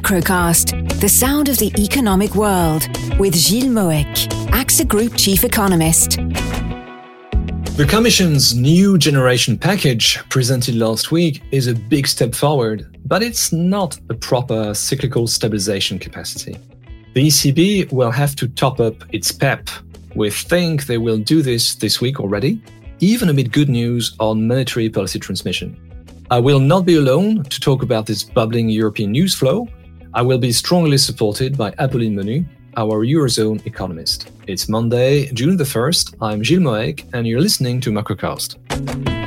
Macrocast, the sound of the economic world, with Gilles Moec, AXA Group Chief Economist. The Commission's new generation package, presented last week, is a big step forward, but it's not a proper cyclical stabilization capacity. The ECB will have to top up its PEP. We think they will do this this week already, even amid good news on monetary policy transmission. I will not be alone to talk about this bubbling European news flow. I will be strongly supported by Apolline Menu, our Eurozone economist. It's Monday, June the 1st. I'm Gilles Moec, and you're listening to Macrocast.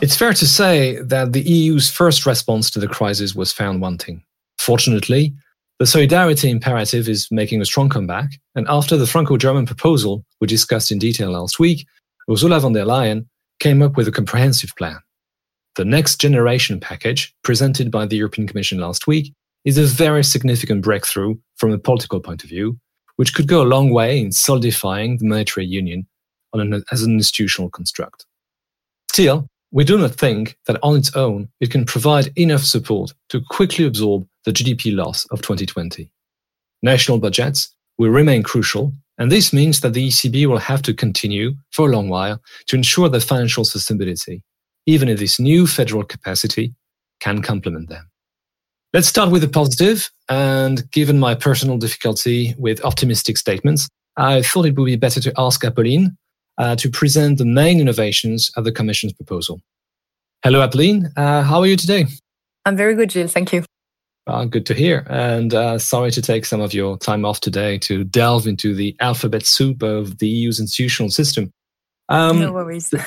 It's fair to say that the EU's first response to the crisis was found wanting. Fortunately, the solidarity imperative is making a strong comeback, and after the Franco German proposal we discussed in detail last week, Ursula von der Leyen came up with a comprehensive plan. The next generation package, presented by the European Commission last week, is a very significant breakthrough from a political point of view, which could go a long way in solidifying the monetary union an, as an institutional construct. Still, we do not think that on its own it can provide enough support to quickly absorb the GDP loss of 2020. National budgets will remain crucial, and this means that the ECB will have to continue for a long while to ensure their financial sustainability, even if this new federal capacity can complement them. Let's start with the positive, and given my personal difficulty with optimistic statements, I thought it would be better to ask Apolline uh, to present the main innovations of the Commission's proposal. Hello, Apolline. Uh, how are you today? I'm very good, Gilles. Thank you. Uh, good to hear. And uh, sorry to take some of your time off today to delve into the alphabet soup of the EU's institutional system. Um, no worries. The,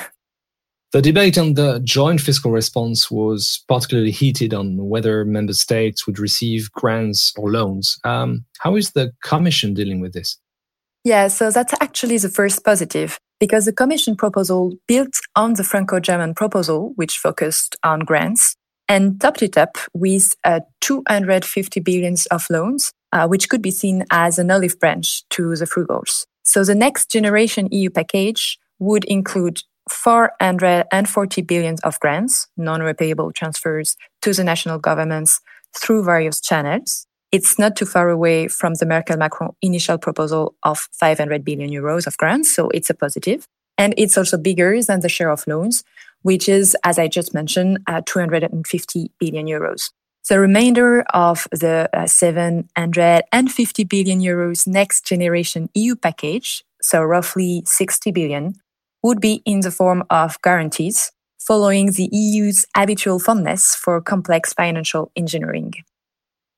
the debate on the joint fiscal response was particularly heated on whether member states would receive grants or loans. Um, how is the Commission dealing with this? Yeah, so that's actually the first positive because the Commission proposal built on the Franco German proposal, which focused on grants, and topped it up with uh, 250 billions of loans, uh, which could be seen as an olive branch to the frugals. So the next generation EU package would include 440 billions of grants, non-repayable transfers to the national governments through various channels. It's not too far away from the Merkel Macron initial proposal of 500 billion euros of grants, so it's a positive. And it's also bigger than the share of loans, which is, as I just mentioned, uh, 250 billion euros. The remainder of the uh, 750 billion euros next generation EU package, so roughly 60 billion, would be in the form of guarantees, following the EU's habitual fondness for complex financial engineering.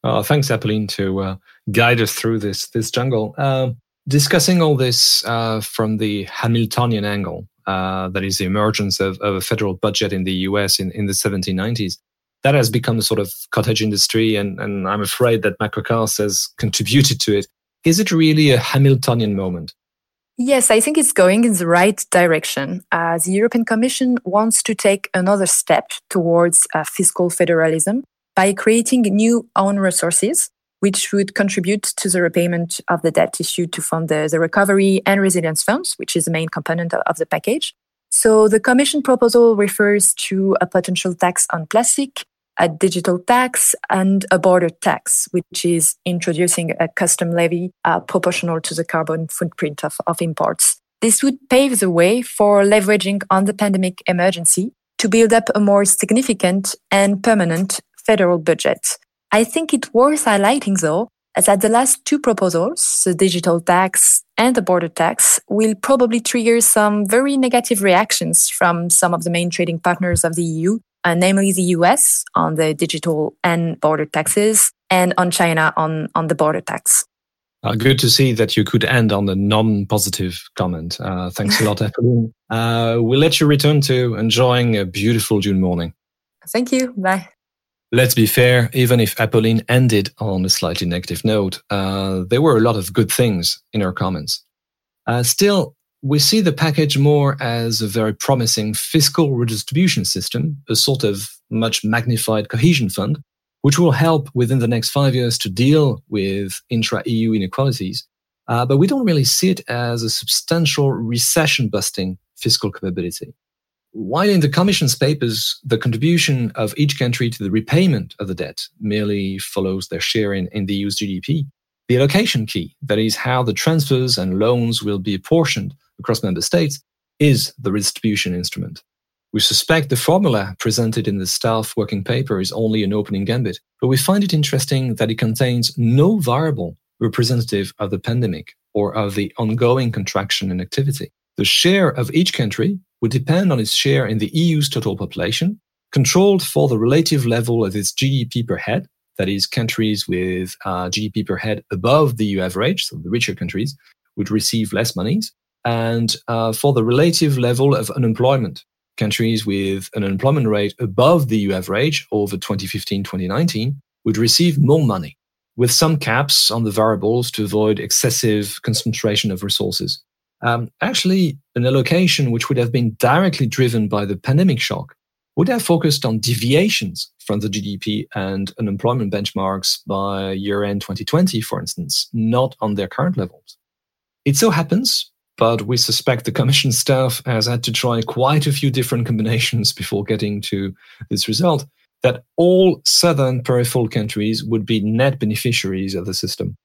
Uh, thanks, Apolline, to uh, guide us through this this jungle. Uh, discussing all this uh, from the Hamiltonian angle, uh, that is the emergence of, of, a federal budget in the US in, in the 1790s. That has become a sort of cottage industry, and, and I'm afraid that Macrocast has contributed to it. Is it really a Hamiltonian moment? Yes, I think it's going in the right direction. Uh, the European Commission wants to take another step towards uh, fiscal federalism by creating new own resources, which would contribute to the repayment of the debt issued to fund the, the recovery and resilience funds, which is the main component of the package. So the Commission proposal refers to a potential tax on plastic, a digital tax, and a border tax, which is introducing a custom levy uh, proportional to the carbon footprint of, of imports. This would pave the way for leveraging on the pandemic emergency to build up a more significant and permanent federal budget. I think it's worth highlighting though that the last two proposals, the digital tax and the border tax, will probably trigger some very negative reactions from some of the main trading partners of the EU, uh, namely the US on the digital and border taxes and on China on, on the border tax. Uh, good to see that you could end on a non-positive comment. Uh, thanks a lot, Apolline. Uh, we'll let you return to enjoying a beautiful June morning. Thank you. Bye. Let's be fair, even if Apolline ended on a slightly negative note, uh, there were a lot of good things in her comments. Uh, still, we see the package more as a very promising fiscal redistribution system, a sort of much magnified cohesion fund which will help within the next five years to deal with intra-EU inequalities. Uh, but we don't really see it as a substantial recession busting fiscal capability. While in the Commission's papers, the contribution of each country to the repayment of the debt merely follows their share in, in the EU's GDP, the allocation key, that is how the transfers and loans will be apportioned across member states, is the redistribution instrument. We suspect the formula presented in the staff working paper is only an opening gambit, but we find it interesting that it contains no variable representative of the pandemic or of the ongoing contraction in activity. The share of each country would depend on its share in the EU's total population, controlled for the relative level of its GDP per head, that is, countries with uh, GDP per head above the EU average, so the richer countries, would receive less monies, and uh, for the relative level of unemployment, countries with an unemployment rate above the EU average over 2015-2019 would receive more money, with some caps on the variables to avoid excessive concentration of resources. Um, actually, an allocation which would have been directly driven by the pandemic shock would have focused on deviations from the GDP and unemployment benchmarks by year end 2020, for instance, not on their current levels. It so happens but we suspect the commission staff has had to try quite a few different combinations before getting to this result that all southern peripheral countries would be net beneficiaries of the system.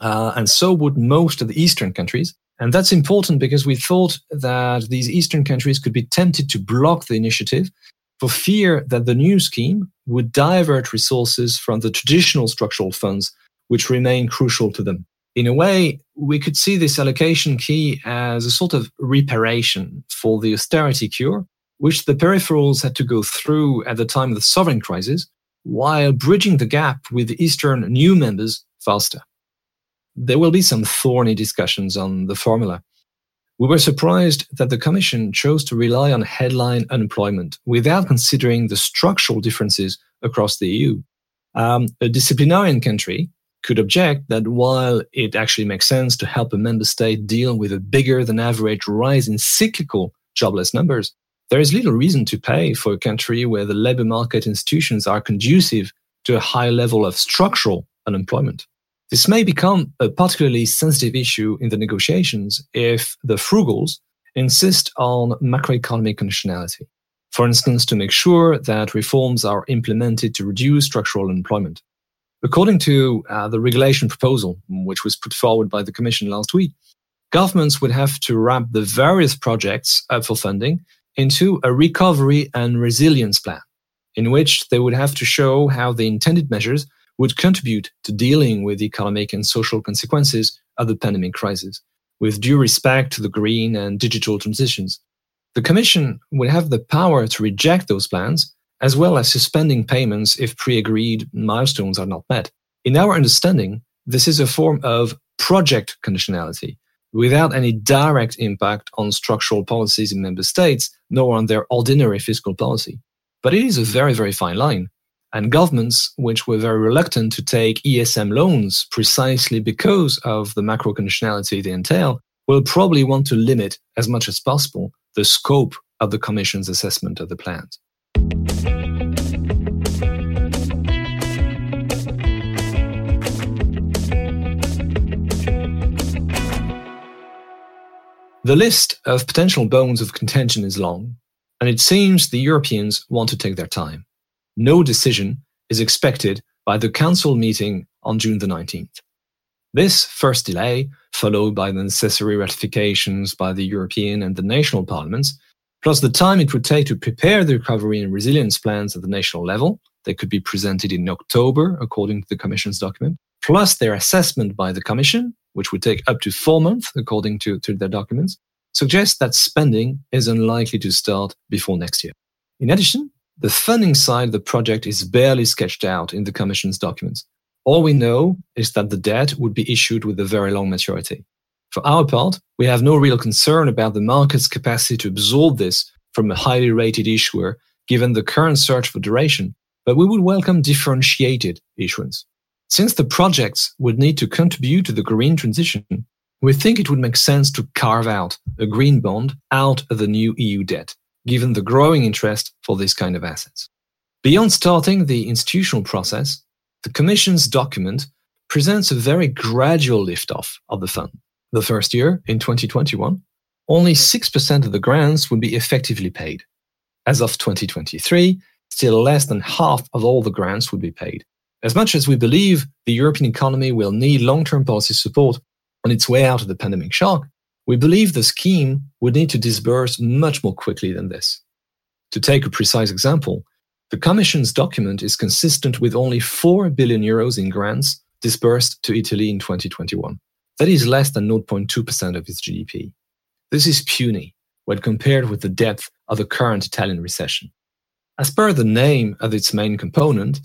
Uh, and so would most of the eastern countries. And that's important because we thought that these eastern countries could be tempted to block the initiative for fear that the new scheme would divert resources from the traditional structural funds, which remain crucial to them in a way, we could see this allocation key as a sort of reparation for the austerity cure, which the peripherals had to go through at the time of the sovereign crisis, while bridging the gap with Eastern new members faster. There will be some thorny discussions on the formula. We were surprised that the Commission chose to rely on headline unemployment without considering the structural differences across the EU. Um, a disciplinarian country could object that while it actually makes sense to help a member state deal with a bigger than average rise in cyclical jobless numbers, there is little reason to pay for a country where the labor market institutions are conducive to a high level of structural unemployment. This may become a particularly sensitive issue in the negotiations if the frugals insist on macroeconomic conditionality. For instance, to make sure that reforms are implemented to reduce structural unemployment. According to uh, the regulation proposal, which was put forward by the Commission last week, governments would have to wrap the various projects up for funding into a recovery and resilience plan, in which they would have to show how the intended measures would contribute to dealing with the economic and social consequences of the pandemic crisis, with due respect to the green and digital transitions. The Commission would have the power to reject those plans as well as suspending payments if pre-agreed milestones are not met. In our understanding, this is a form of project conditionality without any direct impact on structural policies in member states, nor on their ordinary fiscal policy. But it is a very, very fine line. And governments, which were very reluctant to take ESM loans precisely because of the macro conditionality they entail, will probably want to limit as much as possible the scope of the Commission's assessment of the plans. The list of potential bones of contention is long, and it seems the Europeans want to take their time. No decision is expected by the Council meeting on June the 19th. This first delay, followed by the necessary ratifications by the European and the national parliaments, plus the time it would take to prepare the recovery and resilience plans at the national level, they could be presented in October, according to the Commission's document, plus their assessment by the Commission, which would take up to four months, according to, to their documents, suggests that spending is unlikely to start before next year. In addition, the funding side of the project is barely sketched out in the Commission's documents. All we know is that the debt would be issued with a very long maturity. For our part, we have no real concern about the market's capacity to absorb this from a highly rated issuer given the current search for duration, but we would welcome differentiated issuance. Since the projects would need to contribute to the green transition, we think it would make sense to carve out a green bond out of the new EU debt, given the growing interest for this kind of assets. Beyond starting the institutional process, the Commission's document presents a very gradual liftoff of the fund. The first year, in 2021, only 6% of the grants would be effectively paid. As of 2023, still less than half of all the grants would be paid. As much as we believe the European economy will need long term policy support on its way out of the pandemic shock, we believe the scheme would need to disburse much more quickly than this. To take a precise example, the Commission's document is consistent with only 4 billion euros in grants disbursed to Italy in 2021. That is less than 0.2% of its GDP. This is puny when compared with the depth of the current Italian recession. As per the name of its main component,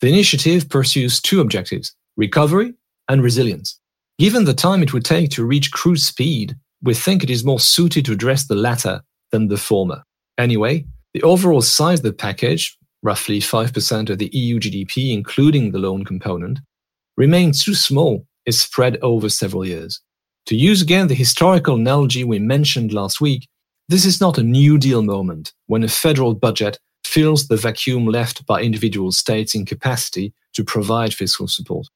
the initiative pursues two objectives recovery and resilience. Given the time it would take to reach cruise speed, we think it is more suited to address the latter than the former. Anyway, the overall size of the package, roughly 5% of the EU GDP, including the loan component, remains too small if spread over several years. To use again the historical analogy we mentioned last week, this is not a New Deal moment when a federal budget fills the vacuum left by individual states' incapacity to provide fiscal support.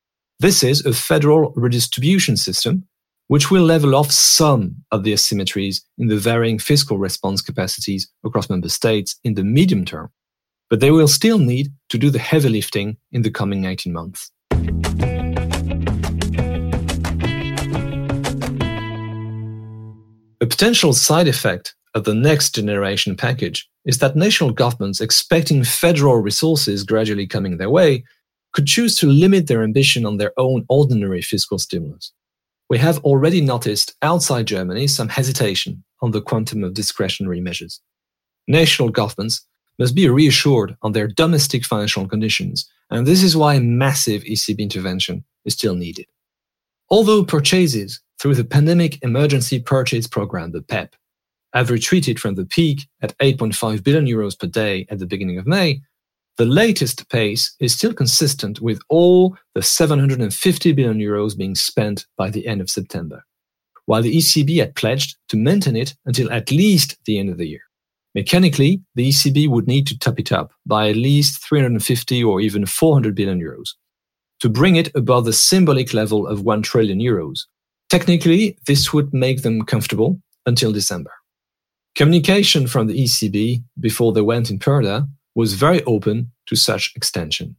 This is a federal redistribution system which will level off some of the asymmetries in the varying fiscal response capacities across member states in the medium term, but they will still need to do the heavy lifting in the coming 18 months. A potential side effect of the next generation package is that national governments expecting federal resources gradually coming their way could choose to limit their ambition on their own ordinary fiscal stimulus. We have already noticed outside Germany some hesitation on the quantum of discretionary measures. National governments must be reassured on their domestic financial conditions, and this is why massive ECB intervention is still needed. Although purchases through the Pandemic Emergency Purchase Program, the PEP, have retreated from the peak at 8.5 billion euros per day at the beginning of May, the latest pace is still consistent with all the 750 billion euros being spent by the end of September, while the ECB had pledged to maintain it until at least the end of the year. Mechanically, the ECB would need to top it up by at least 350 or even 400 billion euros to bring it above the symbolic level of 1 trillion euros. Technically, this would make them comfortable until December. Communication from the ECB before they went in Purdah was very open to such extension.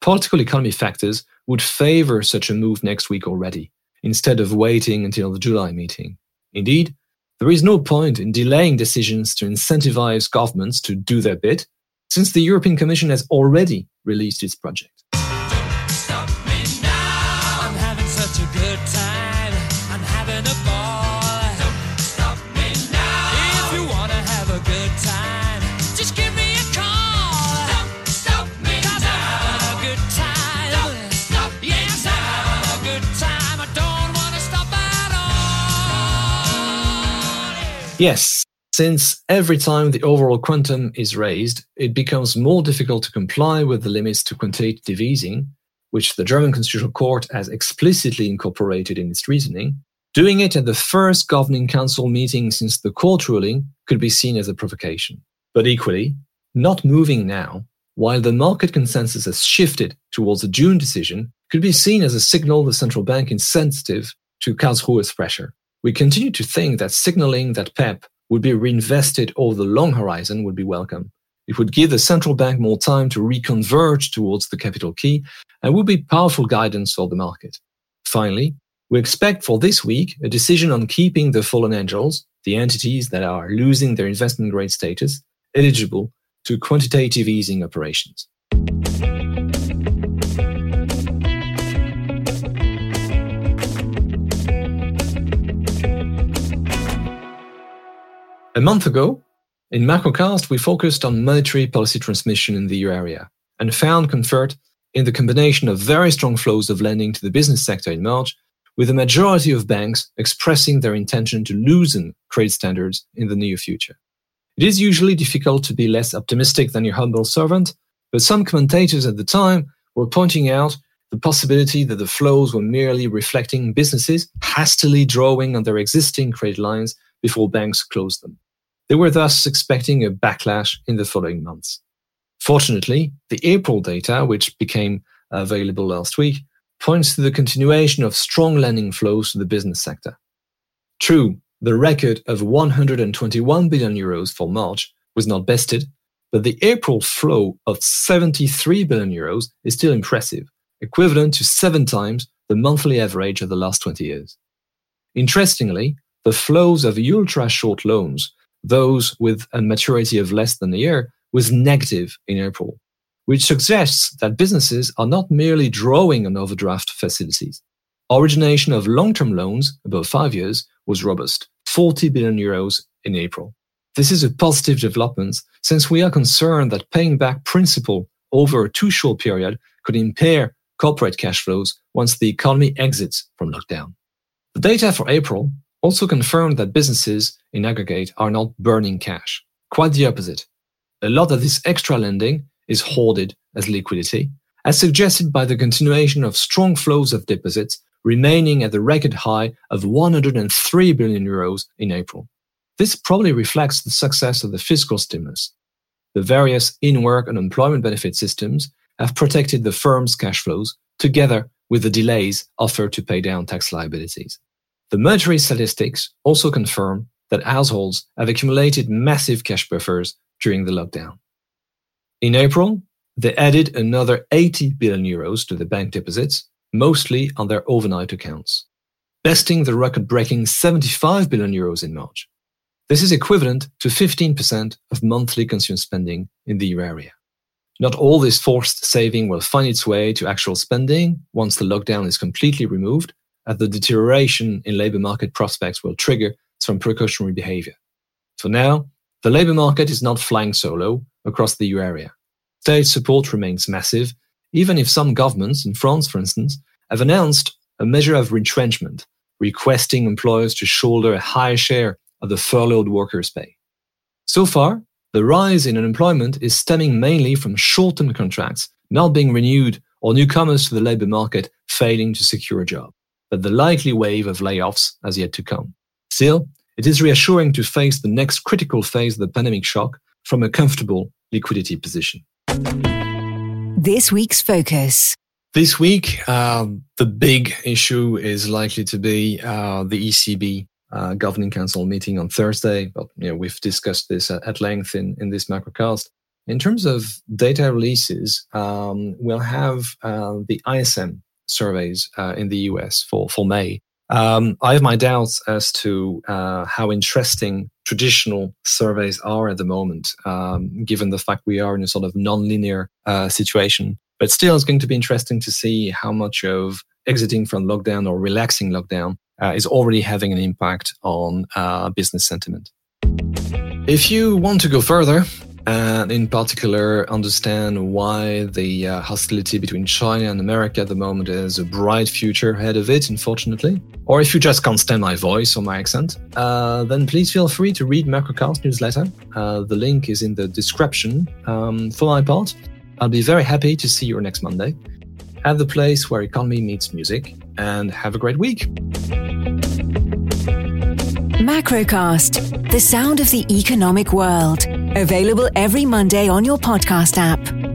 Political economy factors would favor such a move next week already, instead of waiting until the July meeting. Indeed, there is no point in delaying decisions to incentivize governments to do their bit, since the European Commission has already released its project. Yes, since every time the overall quantum is raised, it becomes more difficult to comply with the limits to quantitative easing, which the German Constitutional Court has explicitly incorporated in its reasoning. Doing it at the first governing council meeting since the court ruling could be seen as a provocation. But equally, not moving now, while the market consensus has shifted towards a June decision, could be seen as a signal the central bank is sensitive to Karlsruhe's pressure. We continue to think that signaling that PEP would be reinvested over the long horizon would be welcome. It would give the central bank more time to reconverge towards the capital key and would be powerful guidance for the market. Finally, we expect for this week a decision on keeping the fallen angels, the entities that are losing their investment grade status, eligible to quantitative easing operations. A month ago, in Macrocast, we focused on monetary policy transmission in the euro area and found comfort in the combination of very strong flows of lending to the business sector in March, with the majority of banks expressing their intention to loosen credit standards in the near future. It is usually difficult to be less optimistic than your humble servant, but some commentators at the time were pointing out the possibility that the flows were merely reflecting businesses hastily drawing on their existing credit lines before banks closed them. They were thus expecting a backlash in the following months. Fortunately, the April data, which became available last week, points to the continuation of strong lending flows to the business sector. True, the record of 121 billion euros for March was not bested, but the April flow of 73 billion euros is still impressive, equivalent to seven times the monthly average of the last 20 years. Interestingly, the flows of ultra short loans, those with a maturity of less than a year, was negative in April, which suggests that businesses are not merely drawing on overdraft facilities. Origination of long-term loans above five years was robust, 40 billion euros in April. This is a positive development since we are concerned that paying back principal over a too short period could impair corporate cash flows once the economy exits from lockdown. The data for April also confirmed that businesses in aggregate are not burning cash. Quite the opposite. A lot of this extra lending is hoarded as liquidity, as suggested by the continuation of strong flows of deposits remaining at the record high of 103 billion euros in April. This probably reflects the success of the fiscal stimulus. The various in-work and employment benefit systems have protected the firm's cash flows together with the delays offered to pay down tax liabilities. The monetary statistics also confirm that households have accumulated massive cash buffers during the lockdown. In April, they added another 80 billion euros to the bank deposits, mostly on their overnight accounts, besting the record breaking 75 billion euros in March. This is equivalent to 15% of monthly consumer spending in the euro area. Not all this forced saving will find its way to actual spending once the lockdown is completely removed, as the deterioration in labor market prospects will trigger some precautionary behavior. For now, the labor market is not flying solo across the EU area. State support remains massive, even if some governments, in France for instance, have announced a measure of retrenchment, requesting employers to shoulder a higher share of the furloughed workers' pay. So far, the rise in unemployment is stemming mainly from short-term contracts not being renewed or newcomers to the labor market failing to secure a job. But the likely wave of layoffs has yet to come. Still, it is reassuring to face the next critical phase of the pandemic shock from a comfortable liquidity position. This week's focus. This week, uh, the big issue is likely to be uh, the ECB uh, governing council meeting on Thursday. But you know, we've discussed this at length in, in this macrocast. In terms of data releases, um, we'll have uh, the ISM surveys uh, in the US for, for May. Um, I have my doubts as to uh, how interesting traditional surveys are at the moment, um, given the fact we are in a sort of non-linear uh, situation. But still, it's going to be interesting to see how much of exiting from lockdown or relaxing lockdown uh, is already having an impact on uh, business sentiment. If you want to go further, and in particular understand why the uh, hostility between China and America at the moment has a bright future ahead of it, unfortunately. Or if you just can't stand my voice or my accent, uh, then please feel free to read Macrocast newsletter. Uh, the link is in the description. Um, for my part, I'll be very happy to see you next Monday at the place where economy meets music, and have a great week. Macrocast, the sound of the economic world. Available every Monday on your podcast app.